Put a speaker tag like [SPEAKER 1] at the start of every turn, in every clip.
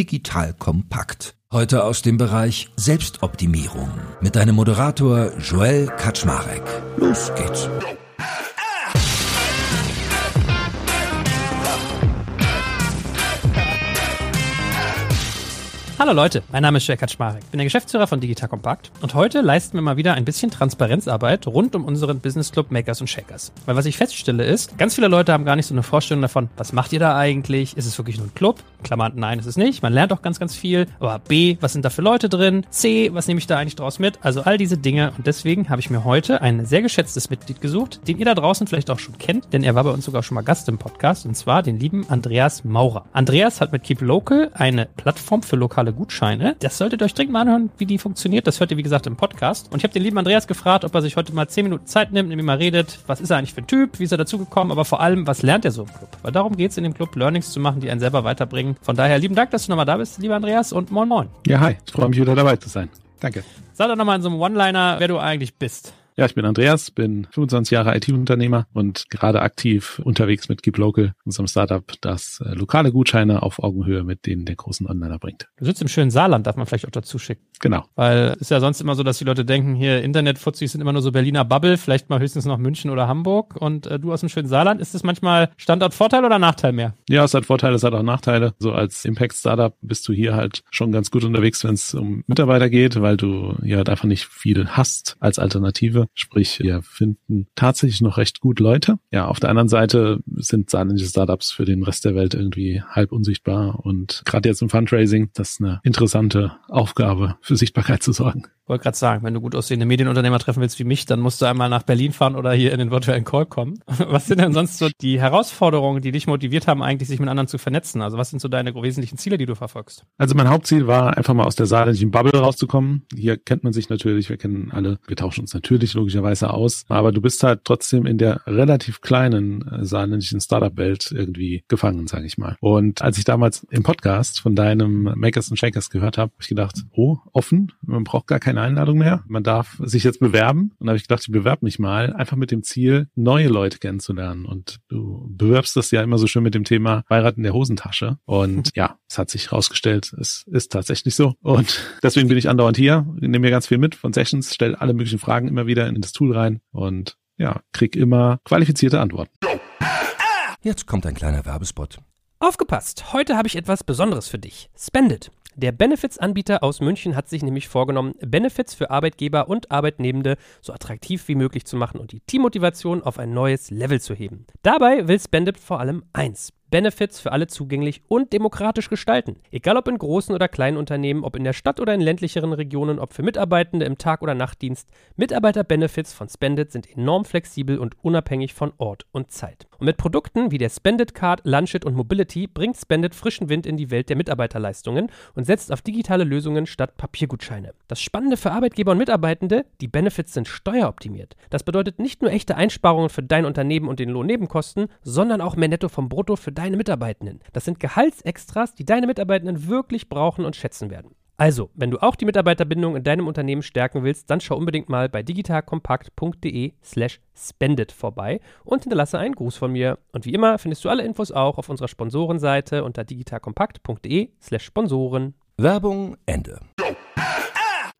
[SPEAKER 1] digital kompakt. Heute aus dem Bereich Selbstoptimierung mit deinem Moderator Joel Kaczmarek. Los geht's.
[SPEAKER 2] Hallo Leute, mein Name ist Jörg Kaczmarek. Ich bin der Geschäftsführer von Digital Compact und heute leisten wir mal wieder ein bisschen Transparenzarbeit rund um unseren Business Club Makers und Shakers. Weil was ich feststelle ist, ganz viele Leute haben gar nicht so eine Vorstellung davon, was macht ihr da eigentlich? Ist es wirklich nur ein Club? Klammern, nein, ist es nicht. Man lernt auch ganz, ganz viel. Aber B, was sind da für Leute drin? C, was nehme ich da eigentlich draus mit? Also all diese Dinge. Und deswegen habe ich mir heute ein sehr geschätztes Mitglied gesucht, den ihr da draußen vielleicht auch schon kennt, denn er war bei uns sogar schon mal Gast im Podcast und zwar den lieben Andreas Maurer. Andreas hat mit Keep Local eine Plattform für lokale digitale Gutscheine. Das solltet ihr euch dringend mal anhören, wie die funktioniert. Das hört ihr, wie gesagt, im Podcast. Und ich habe den lieben Andreas gefragt, ob er sich heute mal 10 Minuten Zeit nimmt, mit mir mal redet. Was ist er eigentlich für ein Typ? Wie ist er dazugekommen? Aber vor allem, was lernt er so im Club? Weil darum geht es in dem Club, Learnings zu machen, die einen selber weiterbringen. Von daher lieben Dank, dass du nochmal da bist, lieber Andreas, und moin moin.
[SPEAKER 3] Ja, hi. Ich freue mich wieder dabei zu sein. Danke.
[SPEAKER 2] Sag doch nochmal in so einem One-Liner, wer du eigentlich bist.
[SPEAKER 3] Ja, ich bin Andreas, bin 25 Jahre IT-Unternehmer und gerade aktiv unterwegs mit Keep Local, unserem Startup, das äh, lokale Gutscheine auf Augenhöhe mit denen der großen Onliner bringt.
[SPEAKER 2] Du sitzt im schönen Saarland, darf man vielleicht auch dazu schicken.
[SPEAKER 3] Genau.
[SPEAKER 2] Weil es ist ja sonst immer so, dass die Leute denken, hier Internetfuzis sind immer nur so Berliner Bubble, vielleicht mal höchstens noch München oder Hamburg und äh, du aus dem schönen Saarland. Ist das manchmal Standortvorteil oder Nachteil mehr?
[SPEAKER 3] Ja, es hat Vorteile, es hat auch Nachteile. So als Impact-Startup bist du hier halt schon ganz gut unterwegs, wenn es um Mitarbeiter geht, weil du ja halt einfach nicht viel hast als Alternative. Sprich, wir finden tatsächlich noch recht gut Leute. Ja, auf der anderen Seite sind saarländische Startups für den Rest der Welt irgendwie halb unsichtbar und gerade jetzt im Fundraising, das ist eine interessante Aufgabe, für Sichtbarkeit zu sorgen
[SPEAKER 2] wollte gerade sagen, wenn du gut aussehende Medienunternehmer treffen willst wie mich, dann musst du einmal nach Berlin fahren oder hier in den virtuellen Call kommen. Was sind denn sonst so die Herausforderungen, die dich motiviert haben, eigentlich sich mit anderen zu vernetzen? Also was sind so deine wesentlichen Ziele, die du verfolgst?
[SPEAKER 3] Also mein Hauptziel war einfach mal aus der saarländischen Bubble rauszukommen. Hier kennt man sich natürlich, wir kennen alle, wir tauschen uns natürlich logischerweise aus, aber du bist halt trotzdem in der relativ kleinen äh, saarländischen Startup-Welt irgendwie gefangen, sage ich mal. Und als ich damals im Podcast von deinem Makers and Shakers gehört habe, habe ich gedacht, oh, offen, man braucht gar keine Einladung mehr. Man darf sich jetzt bewerben. Und da habe ich gedacht, ich bewerbe mich mal, einfach mit dem Ziel, neue Leute kennenzulernen. Und du bewirbst das ja immer so schön mit dem Thema Beirat in der Hosentasche. Und ja, es hat sich herausgestellt, es ist tatsächlich so. Und deswegen bin ich andauernd hier, nehme mir ganz viel mit von Sessions, stelle alle möglichen Fragen immer wieder in das Tool rein und ja, krieg immer qualifizierte Antworten.
[SPEAKER 1] Jetzt kommt ein kleiner Werbespot.
[SPEAKER 2] Aufgepasst! Heute habe ich etwas Besonderes für dich. Spendit. Der Benefits-Anbieter aus München hat sich nämlich vorgenommen, Benefits für Arbeitgeber und Arbeitnehmende so attraktiv wie möglich zu machen und die Teammotivation auf ein neues Level zu heben. Dabei will Spendit vor allem eins: Benefits für alle zugänglich und demokratisch gestalten. Egal ob in großen oder kleinen Unternehmen, ob in der Stadt oder in ländlicheren Regionen, ob für Mitarbeitende im Tag- oder Nachtdienst, Mitarbeiter-Benefits von Spendit sind enorm flexibel und unabhängig von Ort und Zeit. Und mit Produkten wie der Spendit Card, Lunchit und Mobility bringt Spendit frischen Wind in die Welt der Mitarbeiterleistungen und setzt auf digitale Lösungen statt Papiergutscheine. Das Spannende für Arbeitgeber und Mitarbeitende, die Benefits sind steueroptimiert. Das bedeutet nicht nur echte Einsparungen für dein Unternehmen und den Lohnnebenkosten, sondern auch mehr Netto vom Brutto für deine Mitarbeitenden. Das sind Gehaltsextras, die deine Mitarbeitenden wirklich brauchen und schätzen werden. Also, wenn du auch die Mitarbeiterbindung in deinem Unternehmen stärken willst, dann schau unbedingt mal bei digitalkompakt.de slash spendet vorbei und hinterlasse einen Gruß von mir. Und wie immer findest du alle Infos auch auf unserer Sponsorenseite unter digitalkompakt.de slash Sponsoren.
[SPEAKER 1] Werbung Ende.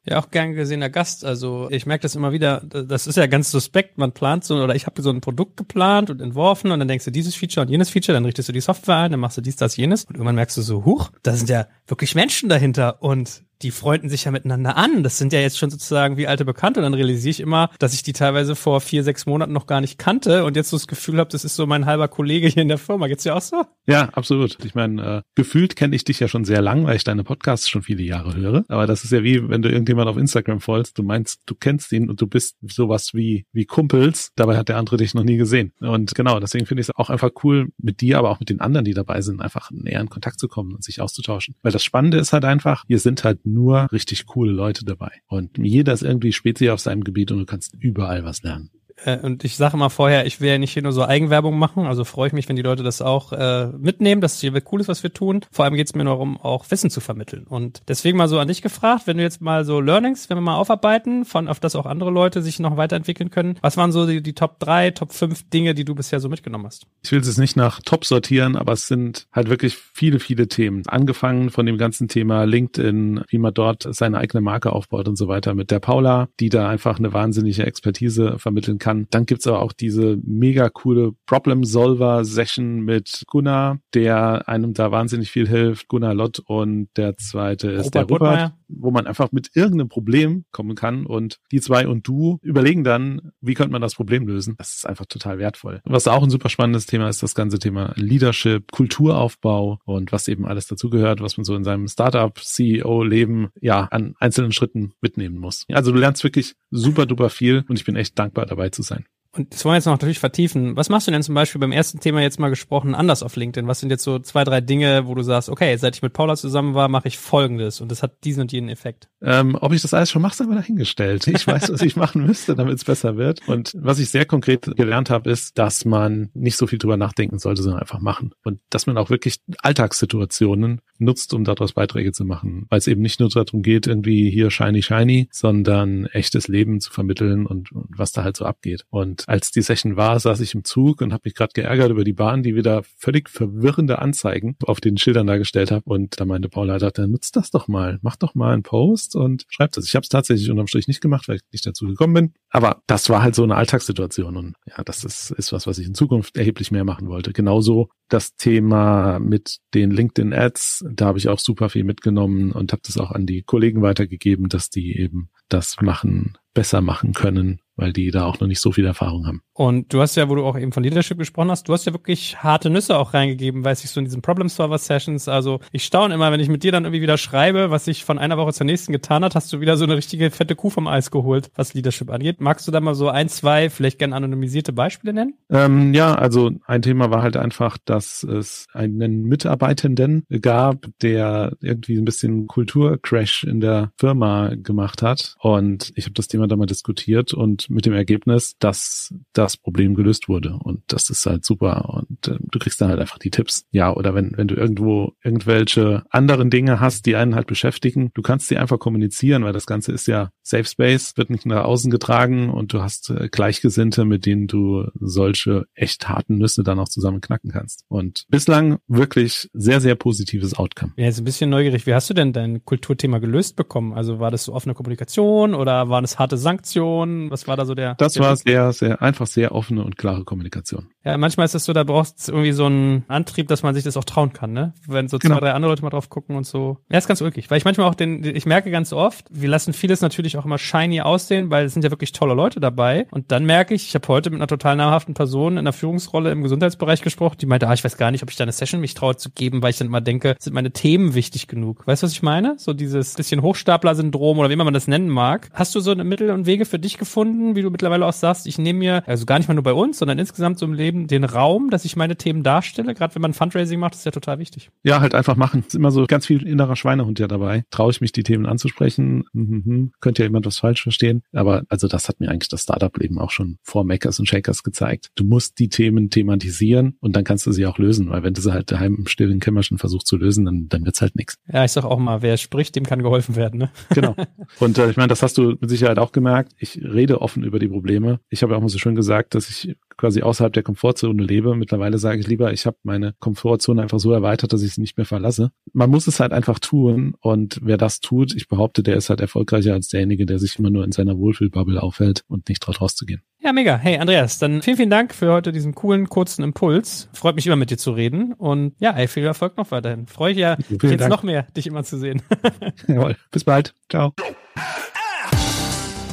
[SPEAKER 2] Ja, auch gern gesehener Gast. Also ich merke das immer wieder, das ist ja ganz suspekt. Man plant so, oder ich habe so ein Produkt geplant und entworfen und dann denkst du dieses Feature und jenes Feature, dann richtest du die Software ein, dann machst du dies, das, jenes und irgendwann merkst du so, huch, da sind ja wirklich Menschen dahinter und die freunden sich ja miteinander an. Das sind ja jetzt schon sozusagen wie alte Bekannte. Und dann realisiere ich immer, dass ich die teilweise vor vier, sechs Monaten noch gar nicht kannte und jetzt so das Gefühl habe, das ist so mein halber Kollege hier in der Firma. Geht's dir auch so?
[SPEAKER 3] Ja, absolut. Ich meine, äh, gefühlt kenne ich dich ja schon sehr lang, weil ich deine Podcasts schon viele Jahre höre. Aber das ist ja wie, wenn du irgendjemand auf Instagram folgst, du meinst, du kennst ihn und du bist sowas wie, wie Kumpels. Dabei hat der andere dich noch nie gesehen. Und genau, deswegen finde ich es auch einfach cool, mit dir, aber auch mit den anderen, die dabei sind, einfach näher in Kontakt zu kommen und sich auszutauschen. Weil das Spannende ist halt einfach, hier sind halt nur richtig coole Leute dabei. Und jeder ist irgendwie Spezi auf seinem Gebiet und du kannst überall was lernen.
[SPEAKER 4] Äh, und ich sage mal vorher, ich will ja nicht hier nur so Eigenwerbung machen, also freue ich mich, wenn die Leute das auch äh, mitnehmen, dass es hier cool ist, was wir tun. Vor allem geht es mir nur darum, auch Wissen zu vermitteln. Und deswegen mal so an dich gefragt, wenn du jetzt mal so Learnings, wenn wir mal aufarbeiten, von auf das auch andere Leute sich noch weiterentwickeln können, was waren so die, die Top 3, Top 5 Dinge, die du bisher so mitgenommen hast?
[SPEAKER 3] Ich will es nicht nach Top sortieren, aber es sind halt wirklich viele, viele Themen. Angefangen von dem ganzen Thema LinkedIn, wie man dort seine eigene Marke aufbaut und so weiter mit der Paula, die da einfach eine wahnsinnige Expertise vermitteln kann. Dann gibt's aber auch diese mega coole Problem-Solver-Session mit Gunnar, der einem da wahnsinnig viel hilft. Gunnar Lott und der zweite ist Robert der Robert, Buttmeier. Wo man einfach mit irgendeinem Problem kommen kann und die zwei und du überlegen dann, wie könnte man das Problem lösen. Das ist einfach total wertvoll. Was auch ein super spannendes Thema ist, das ganze Thema Leadership, Kulturaufbau und was eben alles dazugehört, was man so in seinem Startup-CEO-Leben ja an einzelnen Schritten mitnehmen muss. Also du lernst wirklich super duper viel und ich bin echt dankbar dabei zu sein.
[SPEAKER 4] Und das wollen wir jetzt noch natürlich vertiefen. Was machst du denn zum Beispiel beim ersten Thema jetzt mal gesprochen anders auf LinkedIn? Was sind jetzt so zwei, drei Dinge, wo du sagst, okay, seit ich mit Paula zusammen war, mache ich Folgendes und das hat diesen und jenen Effekt?
[SPEAKER 3] Ähm, ob ich das alles schon mache, ist aber dahingestellt. Ich weiß, was ich machen müsste, damit es besser wird. Und was ich sehr konkret gelernt habe, ist, dass man nicht so viel drüber nachdenken sollte, sondern einfach machen. Und dass man auch wirklich Alltagssituationen nutzt, um daraus Beiträge zu machen. Weil es eben nicht nur darum geht, irgendwie hier shiny, shiny, sondern echtes Leben zu vermitteln und, und was da halt so abgeht. Und als die Session war, saß ich im Zug und habe mich gerade geärgert über die Bahn, die wieder völlig verwirrende Anzeigen auf den Schildern dargestellt hat. Und da meinte Paula, dachte, nutzt das doch mal, mach doch mal einen Post und schreibt das. Ich habe es tatsächlich unterm Strich nicht gemacht, weil ich nicht dazu gekommen bin. Aber das war halt so eine Alltagssituation und ja, das ist, ist was, was ich in Zukunft erheblich mehr machen wollte. Genauso das Thema mit den LinkedIn Ads, da habe ich auch super viel mitgenommen und habe das auch an die Kollegen weitergegeben, dass die eben das machen, besser machen können weil die da auch noch nicht so viel Erfahrung haben.
[SPEAKER 4] Und du hast ja, wo du auch eben von Leadership gesprochen hast, du hast ja wirklich harte Nüsse auch reingegeben, weiß ich so in diesen Problem Solver Sessions. Also ich staune immer, wenn ich mit dir dann irgendwie wieder schreibe, was sich von einer Woche zur nächsten getan hat, hast du wieder so eine richtige fette Kuh vom Eis geholt, was Leadership angeht. Magst du da mal so ein, zwei, vielleicht gerne anonymisierte Beispiele nennen?
[SPEAKER 3] Ähm, ja, also ein Thema war halt einfach, dass es einen Mitarbeitenden gab, der irgendwie ein bisschen Kulturcrash in der Firma gemacht hat. Und ich habe das Thema da mal diskutiert und mit dem Ergebnis, dass das Problem gelöst wurde. Und das ist halt super. Und äh, du kriegst dann halt einfach die Tipps. Ja, oder wenn, wenn du irgendwo irgendwelche anderen Dinge hast, die einen halt beschäftigen, du kannst sie einfach kommunizieren, weil das Ganze ist ja Safe Space, wird nicht nach außen getragen und du hast äh, Gleichgesinnte, mit denen du solche echt harten Nüsse dann auch zusammen knacken kannst. Und bislang wirklich sehr, sehr positives Outcome.
[SPEAKER 4] Ja, jetzt ein bisschen neugierig. Wie hast du denn dein Kulturthema gelöst bekommen? Also war das so offene Kommunikation oder waren es harte Sanktionen? Was war da so der?
[SPEAKER 3] Das
[SPEAKER 4] der
[SPEAKER 3] war sehr, sehr einfach sehr offene und klare Kommunikation.
[SPEAKER 4] Ja, manchmal ist es so, da brauchst du irgendwie so einen Antrieb, dass man sich das auch trauen kann, ne? Wenn so zwei, genau. drei andere Leute mal drauf gucken und so. Ja, ist ganz ulkig, weil ich manchmal auch den, ich merke ganz oft, wir lassen vieles natürlich auch immer shiny aussehen, weil es sind ja wirklich tolle Leute dabei. Und dann merke ich, ich habe heute mit einer total namhaften Person in einer Führungsrolle im Gesundheitsbereich gesprochen, die meinte, ah, ich weiß gar nicht, ob ich da eine Session mich traue zu geben, weil ich dann immer denke, sind meine Themen wichtig genug? Weißt du, was ich meine? So dieses bisschen Hochstapler-Syndrom oder wie immer man das nennen mag. Hast du so eine Mittel und Wege für dich gefunden, wie du mittlerweile auch sagst, ich nehme mir, also gar nicht mal nur bei uns, sondern insgesamt so im Leben, den Raum, dass ich meine Themen darstelle. Gerade wenn man Fundraising macht, ist ja total wichtig.
[SPEAKER 3] Ja, halt einfach machen. Ist immer so ganz viel innerer Schweinehund ja dabei. Traue ich mich, die Themen anzusprechen? Mhm. Könnte ja jemand was falsch verstehen. Aber also das hat mir eigentlich das Startup-Leben auch schon vor Makers und Shakers gezeigt. Du musst die Themen thematisieren und dann kannst du sie auch lösen, weil wenn du sie halt daheim im stillen Kämmerchen versuchst zu lösen, dann, dann wird's halt nichts.
[SPEAKER 4] Ja, ich sag auch mal, wer spricht, dem kann geholfen werden. Ne?
[SPEAKER 3] Genau. Und äh, ich meine, das hast du mit Sicherheit auch gemerkt. Ich rede offen über die Probleme. Ich habe auch mal so schön gesagt, dass ich quasi außerhalb der Komfortzone lebe. Mittlerweile sage ich lieber, ich habe meine Komfortzone einfach so erweitert, dass ich sie nicht mehr verlasse. Man muss es halt einfach tun und wer das tut, ich behaupte, der ist halt erfolgreicher als derjenige, der sich immer nur in seiner Wohlfühlbubble aufhält und nicht traut rauszugehen.
[SPEAKER 4] Ja, mega. Hey, Andreas, dann vielen, vielen Dank für heute diesen coolen, kurzen Impuls. Freut mich immer mit dir zu reden. Und ja, ey, viel Erfolg noch weiterhin. Freue ich ja jetzt Dank. noch mehr, dich immer zu sehen.
[SPEAKER 3] Jawohl. Bis bald. Ciao.